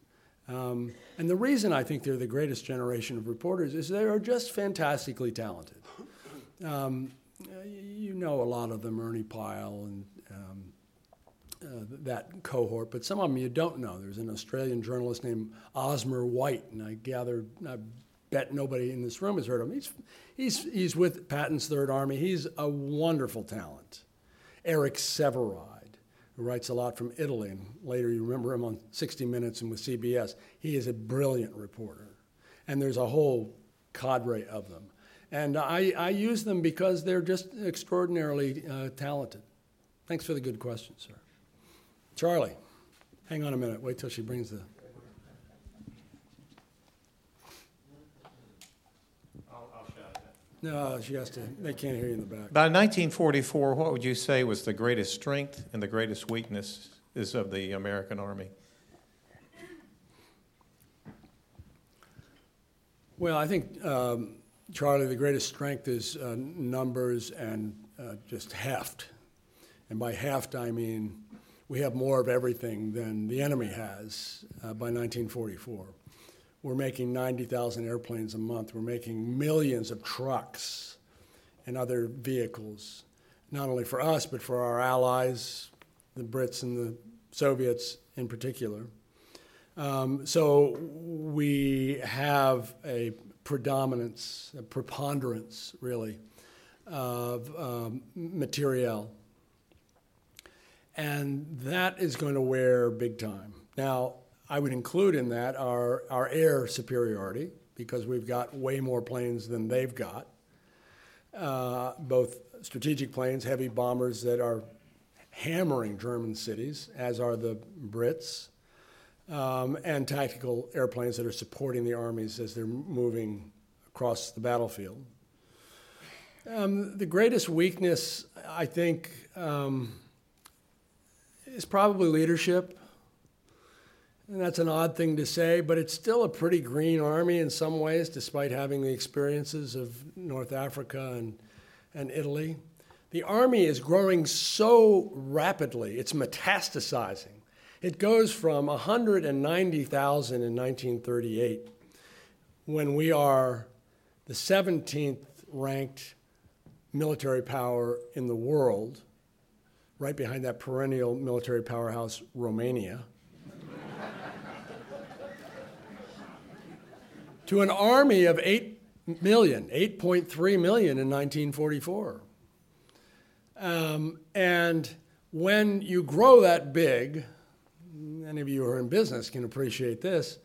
[SPEAKER 2] Um, and the reason I think they're the greatest generation of reporters is they are just fantastically talented. Um, you know a lot of them, Ernie Pyle and um, uh, that cohort, but some of them you don't know. There's an Australian journalist named Osmer White, and I gather, I bet nobody in this room has heard of him. He's, he's, he's with Patton's Third Army. He's a wonderful talent. Eric Sevareid who writes a lot from Italy, and later you remember him on 60 Minutes and with CBS. He is a brilliant reporter, and there's a whole cadre of them. And I, I use them because they're just extraordinarily uh, talented. Thanks for the good question, sir. Charlie, hang on a minute. Wait till she brings the. I'll shout at. No, she has to. They can't hear you in the back.
[SPEAKER 4] By 1944, what would you say was the greatest strength and the greatest weakness is of the American Army?
[SPEAKER 2] Well, I think, um, Charlie, the greatest strength is uh, numbers and uh, just heft. And by heft, I mean we have more of everything than the enemy has uh, by 1944. We're making 90,000 airplanes a month. We're making millions of trucks and other vehicles, not only for us, but for our allies, the Brits and the Soviets in particular. Um, so we have a predominance, a preponderance, really, of um, materiel. And that is going to wear big time. Now, I would include in that our, our air superiority, because we've got way more planes than they've got. Uh, both strategic planes, heavy bombers that are hammering German cities, as are the Brits, um, and tactical airplanes that are supporting the armies as they're moving across the battlefield. Um, the greatest weakness, I think, um, is probably leadership. And that's an odd thing to say, but it's still a pretty green army in some ways, despite having the experiences of North Africa and, and Italy. The army is growing so rapidly, it's metastasizing. It goes from 190,000 in 1938, when we are the 17th ranked military power in the world, right behind that perennial military powerhouse, Romania, to an army of 8 million, 8.3 million in 1944. Um, and when you grow that big, any of you who are in business can appreciate this,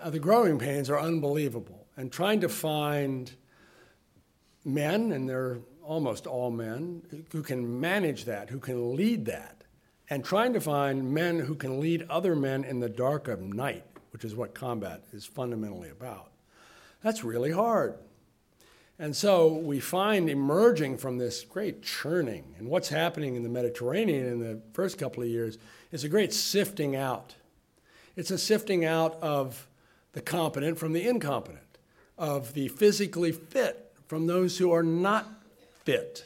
[SPEAKER 2] uh, the growing pains are unbelievable. And trying to find men, and they're almost all men, who can manage that, who can lead that, and trying to find men who can lead other men in the dark of night, which is what combat is fundamentally about. That's really hard. And so we find emerging from this great churning, and what's happening in the Mediterranean in the first couple of years is a great sifting out. It's a sifting out of the competent from the incompetent, of the physically fit from those who are not fit,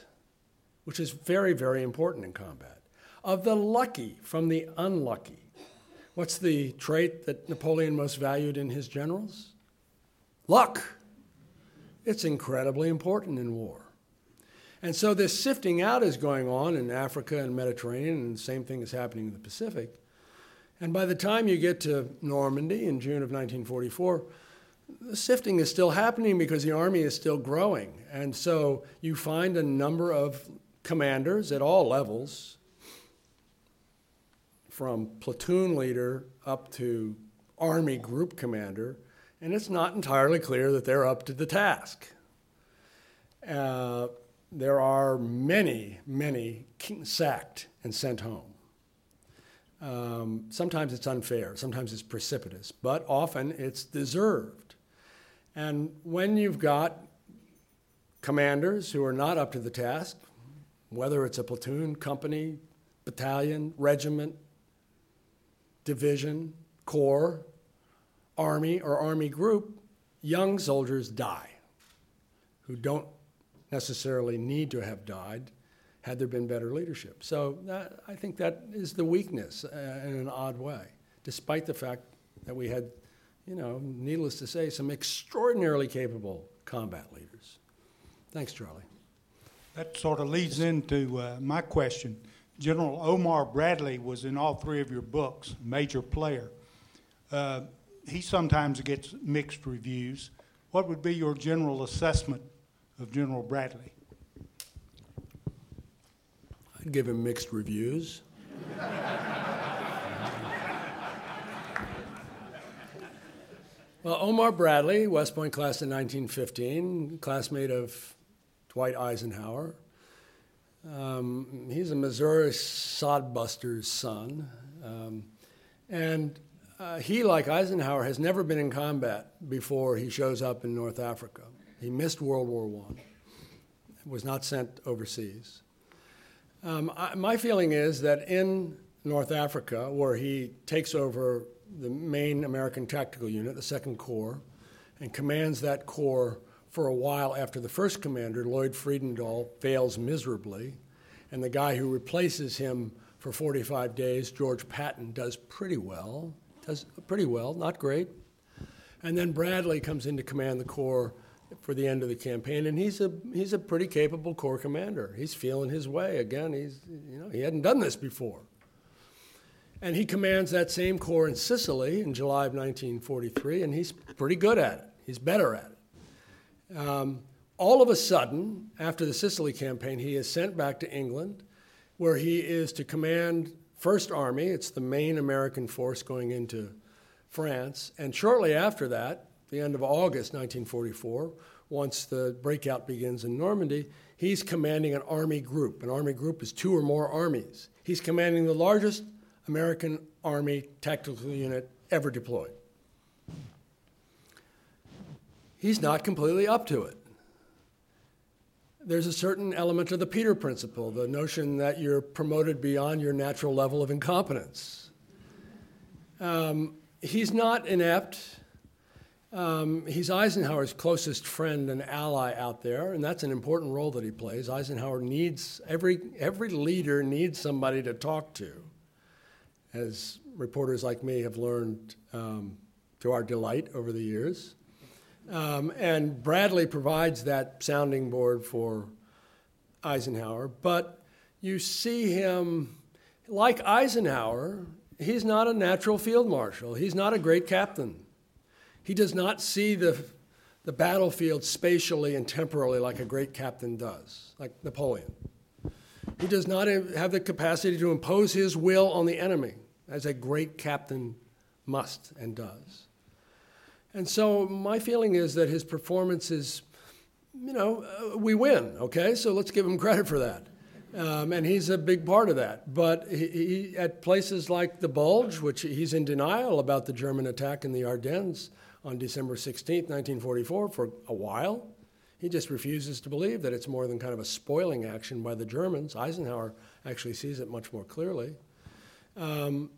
[SPEAKER 2] which is very, very important in combat, of the lucky from the unlucky. What's the trait that Napoleon most valued in his generals? Luck. It's incredibly important in war. And so this sifting out is going on in Africa and Mediterranean, and the same thing is happening in the Pacific. And by the time you get to Normandy in June of 1944, the sifting is still happening because the army is still growing. And so you find a number of commanders at all levels, from platoon leader up to army group commander, and it's not entirely clear that they're up to the task. Uh, there are many, many sacked and sent home. Um, sometimes it's unfair, sometimes it's precipitous, but often it's deserved. And when you've got commanders who are not up to the task, whether it's a platoon, company, battalion, regiment, division, corps, army, or army group, young soldiers die who don't necessarily need to have died had there been better leadership. So that, I think that is the weakness uh, in an odd way, despite the fact that we had, you know, needless to say, some extraordinarily capable combat leaders. Thanks, Charlie.
[SPEAKER 5] That sort of leads into uh, my question. General Omar Bradley was in all three of your books, major player. Uh, he sometimes gets mixed reviews. What would be your general assessment of General Bradley?
[SPEAKER 2] I'd give him mixed reviews. Well, Omar Bradley, West Point class in 1915, classmate of Dwight Eisenhower. Um, he's a Missouri sodbuster's son. Um, and uh, he, like Eisenhower, has never been in combat before he shows up in North Africa. He missed World War I, was not sent overseas. Um, I, my feeling is that in North Africa, where he takes over the main American tactical unit, the Second Corps, and commands that corps for a while after the first commander, Lloyd Fredendall, fails miserably. And the guy who replaces him for 45 days, George Patton, does pretty well. Does pretty well, not great. And then Bradley comes in to command the Corps for the end of the campaign, and he's a he's a pretty capable Corps commander. He's feeling his way again. He's you know he hadn't done this before. And he commands that same corps in Sicily in July of 1943, and he's pretty good at it. He's better at it. Um, all of a sudden, after the Sicily campaign, he is sent back to England, where he is to command First Army. It's the main American force going into France. And shortly after that, the end of August 1944, once the breakout begins in Normandy, he's commanding an army group. An army group is two or more armies. He's commanding the largest American Army tactical unit ever deployed. He's not completely up to it. There's a certain element of the Peter principle, the notion that you're promoted beyond your natural level of incompetence. Um, he's not inept. Um, he's Eisenhower's closest friend and ally out there, and that's an important role that he plays. Eisenhower needs every every leader needs somebody to talk to, as reporters like me have learned um, to our delight over the years. Um, and Bradley provides that sounding board for Eisenhower, but you see him like Eisenhower He's not a natural field marshal. He's not a great captain. He does not see the, the battlefield spatially and temporally like a great captain does, like Napoleon. He does not have the capacity to impose his will on the enemy, as a great captain must and does. And so my feeling is that his performance is, you know, uh, we win, okay? So let's give him [LAUGHS] credit for that. Um, and he's a big part of that. But he, he, at places like the Bulge, which he's in denial about the German attack in the Ardennes on December 16, 1944, for a while. He just refuses to believe that it's more than kind of a spoiling action by the Germans. Eisenhower actually sees it much more clearly. Um,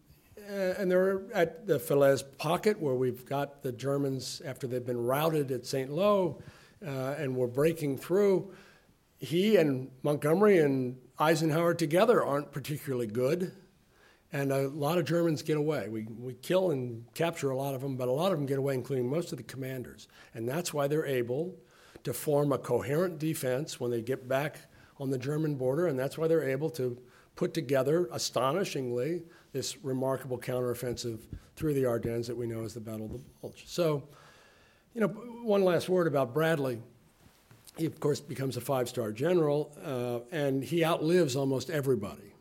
[SPEAKER 2] and they're at the Falaise pocket where we've got the Germans after they've been routed at St. Lo uh, and we're breaking through. He and Montgomery and Eisenhower together aren't particularly good. And a lot of Germans get away. We, we kill and capture a lot of them, but a lot of them get away, including most of the commanders. And that's why they're able to form a coherent defense when they get back on the German border, and that's why they're able to put together, astonishingly, this remarkable counteroffensive through the Ardennes that we know as the Battle of the Bulge. So, you know, one last word about Bradley. He, of course, becomes a five star general, uh, and he outlives almost everybody.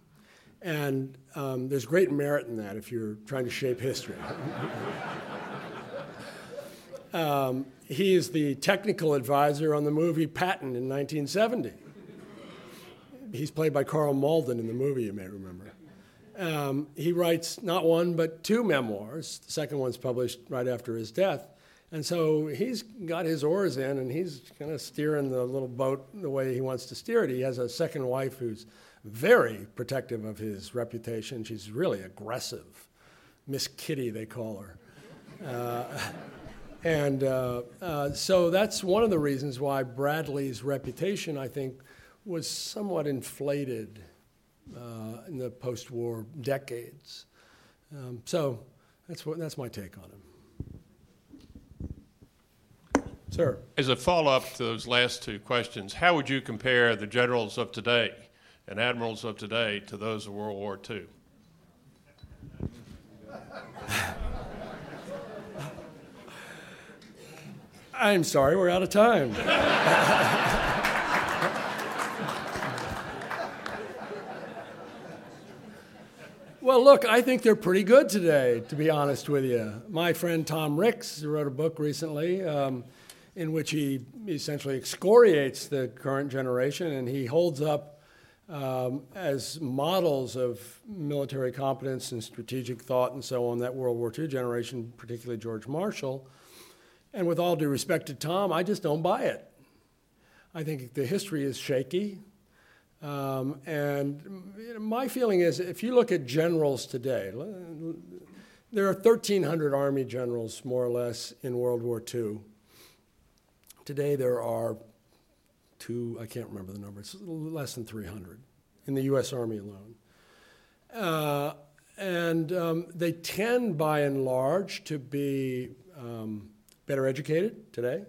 [SPEAKER 2] And um, there's great merit in that if you're trying to shape history. [LAUGHS] um, he is the technical advisor on the movie Patton in 1970. He's played by Karl Malden in the movie, you may remember. Um, he writes not one, but two memoirs. The second one's published right after his death. And so he's got his oars in and he's kind of steering the little boat the way he wants to steer it. He has a second wife who's very protective of his reputation. She's really aggressive. Miss Kitty, they call her. Uh, [LAUGHS] and uh, uh, so that's one of the reasons why Bradley's reputation, I think, was somewhat inflated uh, in the post war decades. Um, so that's, what, that's my take on him. Sir.
[SPEAKER 6] As a follow up to those last two questions, how would you compare the generals of today and admirals of today to those of World War II?
[SPEAKER 2] I'm sorry, we're out of time. [LAUGHS] well, look, I think they're pretty good today, to be honest with you. My friend Tom Ricks wrote a book recently. Um, in which he essentially excoriates the current generation and he holds up um, as models of military competence and strategic thought and so on that World War II generation, particularly George Marshall. And with all due respect to Tom, I just don't buy it. I think the history is shaky. Um, and my feeling is if you look at generals today, there are 1,300 Army generals, more or less, in World War II. Today there are two, I can't remember the number, it's less than 300 in the U.S. Army alone. Uh, and um, they tend, by and large, to be um, better educated today,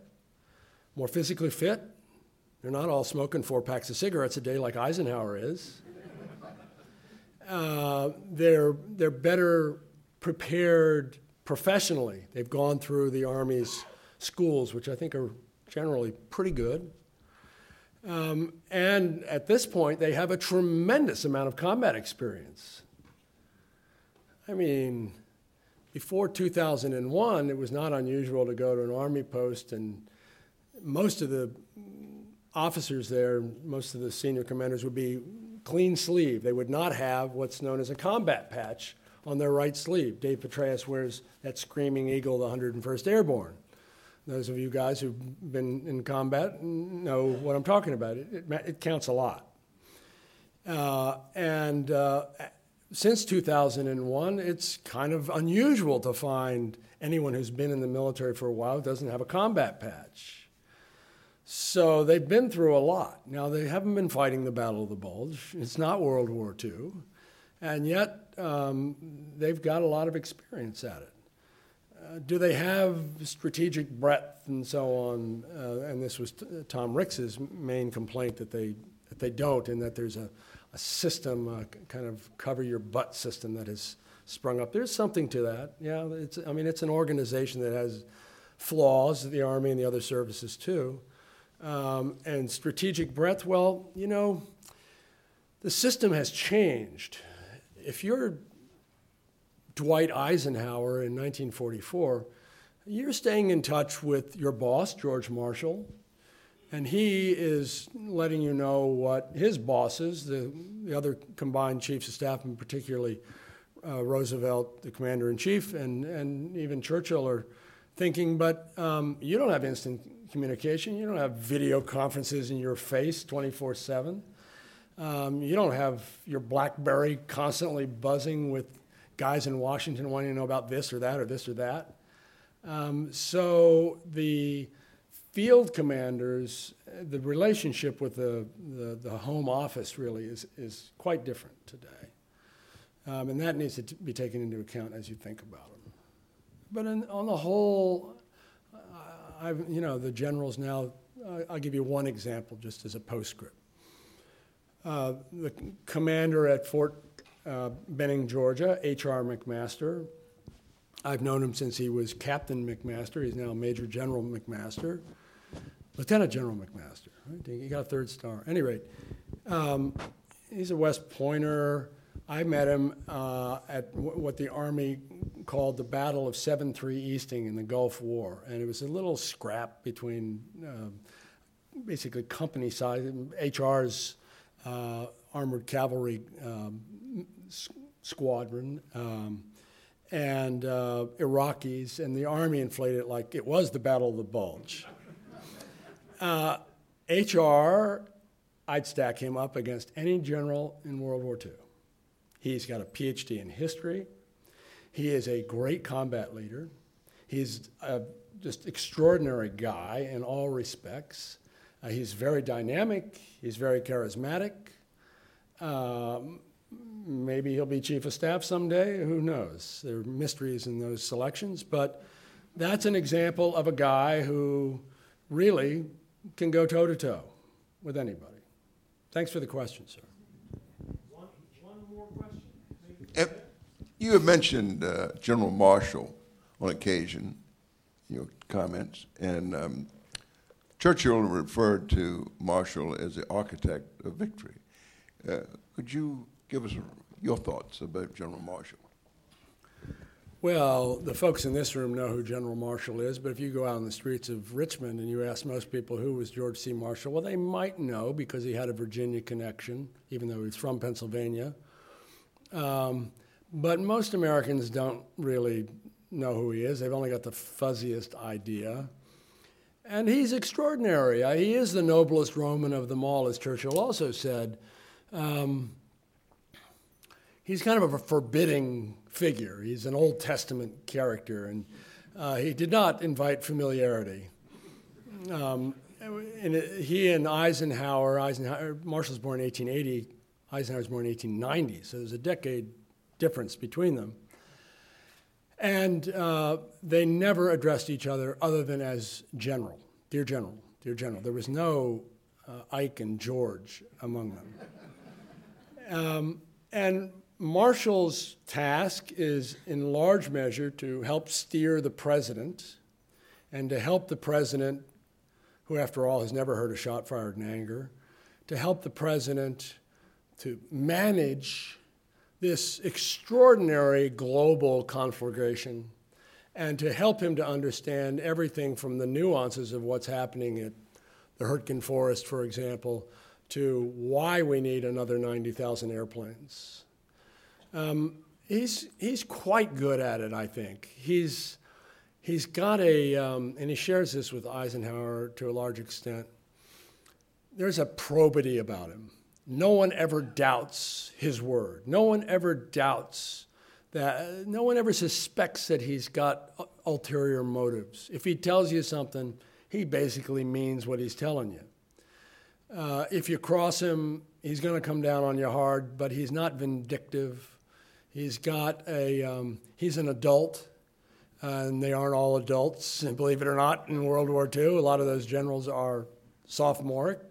[SPEAKER 2] more physically fit. They're not all smoking four packs of cigarettes a day like Eisenhower is. Uh, they're, they're better prepared professionally. They've gone through the Army's schools, which I think are generally pretty good. Um, and at this point, they have a tremendous amount of combat experience. I mean, before 2001, it was not unusual to go to an Army post, and most of the officers there, most of the senior commanders would be clean sleeve. They would not have what's known as a combat patch on their right sleeve. Dave Petraeus wears that Screaming Eagle, the 101st Airborne. Those of you guys who've been in combat know what I'm talking about. It, it, it counts a lot. Uh, and uh, since 2001, it's kind of unusual to find anyone who's been in the military for a while doesn't have a combat patch. So they've been through a lot. Now, they haven't been fighting the Battle of the Bulge. It's not World War II. And yet, um, they've got a lot of experience at it. Uh, do they have strategic breadth and so on? Uh, and this was t- Tom Ricks's main complaint that they, that they don't, and that there's a, a system, a kind of cover your butt system that has sprung up. There's something to that. Yeah, it's, I mean, it's an organization that has flaws, the Army and the other services too. Um, and strategic breadth, well, you know, the system has changed. If you're Dwight Eisenhower in 1944, you're staying in touch with your boss, George Marshall, and he is letting you know what his bosses, the, the other combined chiefs of staff, and particularly uh, Roosevelt, the commander in chief, and, and even Churchill are thinking, but um, you don't have instant communication. You don't have video conferences in your face 24 7. Um, you don't have your Blackberry constantly buzzing with guys in Washington wanting to know about this or that or this or that. Um, so the field commanders, the relationship with the, the, the, home office really is, is quite different today. Um, and that needs to t- be taken into account as you think about them. But in, on the whole, I've, you know, the generals now, I'll give you one example just as a postscript. Uh, the commander at Fort uh, Benning, Georgia, H.R. McMaster. I've known him since he was Captain McMaster. He's now Major General McMaster, Lieutenant General McMaster. Right? He got a third star. At any rate, um, he's a West Pointer. I met him uh, at w- what the Army called the Battle of 7 3 Easting in the Gulf War. And it was a little scrap between uh, basically company size, HR's uh, armored cavalry um, squadron um, and uh, Iraqis, and the army inflated it like it was the Battle of the Bulge. Uh, HR, I'd stack him up against any general in World War II. He's got a PhD in history. He is a great combat leader. He's a just extraordinary guy in all respects. Uh, he's very dynamic. He's very charismatic. Um, maybe he'll be chief of staff someday. Who knows? There are mysteries in those selections, but that's an example of a guy who really can go toe to toe with anybody. Thanks for the question, sir.
[SPEAKER 1] One, one more question.
[SPEAKER 7] If you have mentioned uh, General Marshall on occasion in your comments, and um, Churchill referred to Marshall as the architect of victory. Uh, could you give us your thoughts about General Marshall?
[SPEAKER 2] Well, the folks in this room know who General Marshall is, but if you go out on the streets of Richmond and you ask most people who was George C. Marshall, well, they might know because he had a Virginia connection, even though he's from Pennsylvania. Um, but most Americans don't really know who he is. They've only got the fuzziest idea. And he's extraordinary. Uh, he is the noblest Roman of them all, as Churchill also said. Um, he's kind of a forbidding figure. He's an Old Testament character, and uh, he did not invite familiarity. um, and he and Eisenhower, Eisenhower, Marshall's born in 1880, Eisenhower's born in 1890, so there's a decade difference between them. And uh, they never addressed each other other than as general, dear general, dear general. There was no uh, Ike and George among them. Um, and Marshall's task is, in large measure, to help steer the president and to help the president, who, after all, has never heard a shot fired in anger, to help the president to manage this extraordinary global conflagration and to help him to understand everything from the nuances of what's happening at the Hurtgen Forest, for example, to why we need another 90,000 airplanes. Um, he's, he's quite good at it, I think. He's, he's got a, um, and he shares this with Eisenhower to a large extent, there's a probity about him. No one ever doubts his word. No one ever doubts that, no one ever suspects that he's got ulterior motives. If he tells you something, he basically means what he's telling you. Uh, if you cross him, he's going to come down on you hard, but he's not vindictive. He's got a, um, he's an adult, and they aren't all adults. And [LAUGHS] believe it or not, in World War II, a lot of those generals are sophomoric.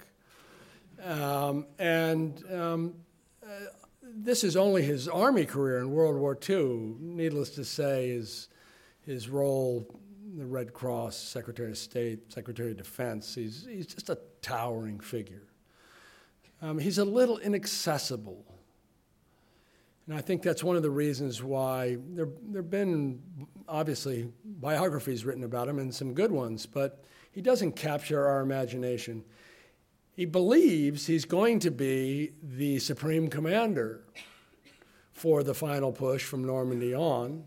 [SPEAKER 2] Um, and um, uh, this is only his army career in World War II. Needless to say, his, his role, the Red Cross, Secretary of State, Secretary of Defense, he's, he's just a towering figure. Um, he's a little inaccessible. And I think that's one of the reasons why there have been obviously biographies written about him and some good ones, but he doesn't capture our imagination. He believes he's going to be the supreme commander for the final push from Normandy on.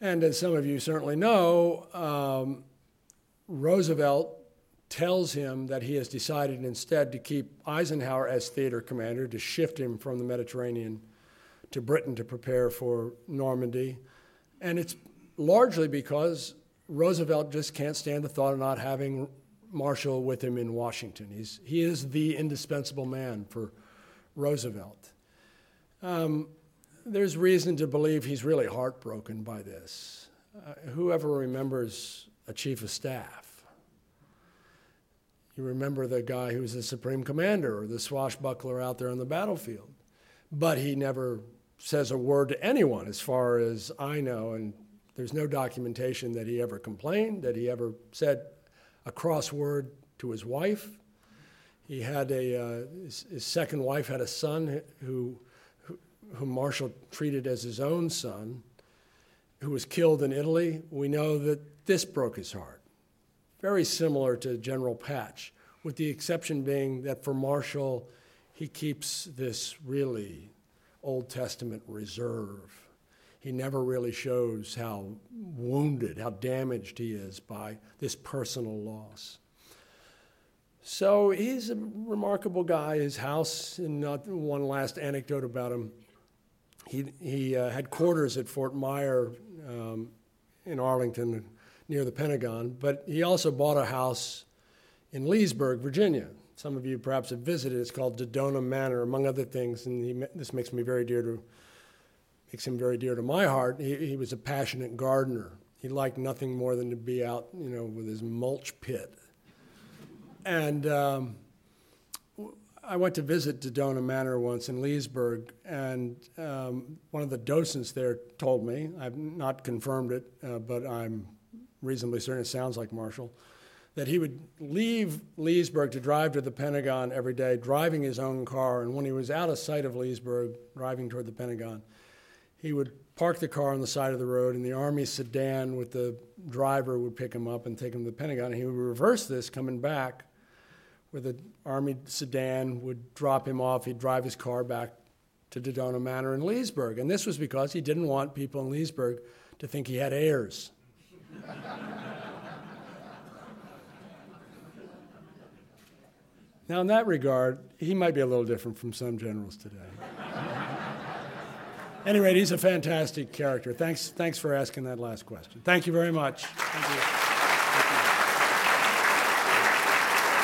[SPEAKER 2] And as some of you certainly know, um, Roosevelt tells him that he has decided instead to keep Eisenhower as theater commander, to shift him from the Mediterranean to Britain to prepare for Normandy. And it's largely because Roosevelt just can't stand the thought of not having Marshall with him in Washington. He's, he is the indispensable man for Roosevelt. Um, there's reason to believe he's really heartbroken by this. Uh, whoever remembers a chief of staff? You remember the guy who was the supreme commander or the swashbuckler out there on the battlefield. But he never says a word to anyone, as far as I know, and there's no documentation that he ever complained, that he ever said, a crossword to his wife. He had a, uh, his, his, second wife had a son who, who, who Marshall treated as his own son, who was killed in Italy. We know that this broke his heart. Very similar to General Patch, with the exception being that for Marshall, he keeps this really Old Testament reserve he never really shows how wounded, how damaged he is by this personal loss. So he's a remarkable guy. His house, and one last anecdote about him. He, he uh, had quarters at Fort Myer um, in Arlington near the Pentagon, but he also bought a house in Leesburg, Virginia. Some of you perhaps have visited. It's called Dodona Manor, among other things, and he, this makes me very dear to makes him very dear to my heart. He, he was a passionate gardener. He liked nothing more than to be out, you know, with his mulch pit. And um, I went to visit Dodona Manor once in Leesburg, and um, one of the docents there told me, I've not confirmed it, uh, but I'm reasonably certain it sounds like Marshall, that he would leave Leesburg to drive to the Pentagon every day, driving his own car. And when he was out of sight of Leesburg, driving toward the Pentagon, he would park the car on the side of the road, and the Army sedan with the driver would pick him up and take him to the Pentagon. And he would reverse this coming back, where the Army sedan would drop him off. He'd drive his car back to Dodona Manor in Leesburg. And this was because he didn't want people in Leesburg to think he had airs. [LAUGHS] now, in that regard, he might be a little different from some generals today any rate, he's a fantastic character. Thanks, thanks for asking that last question. Thank you very much.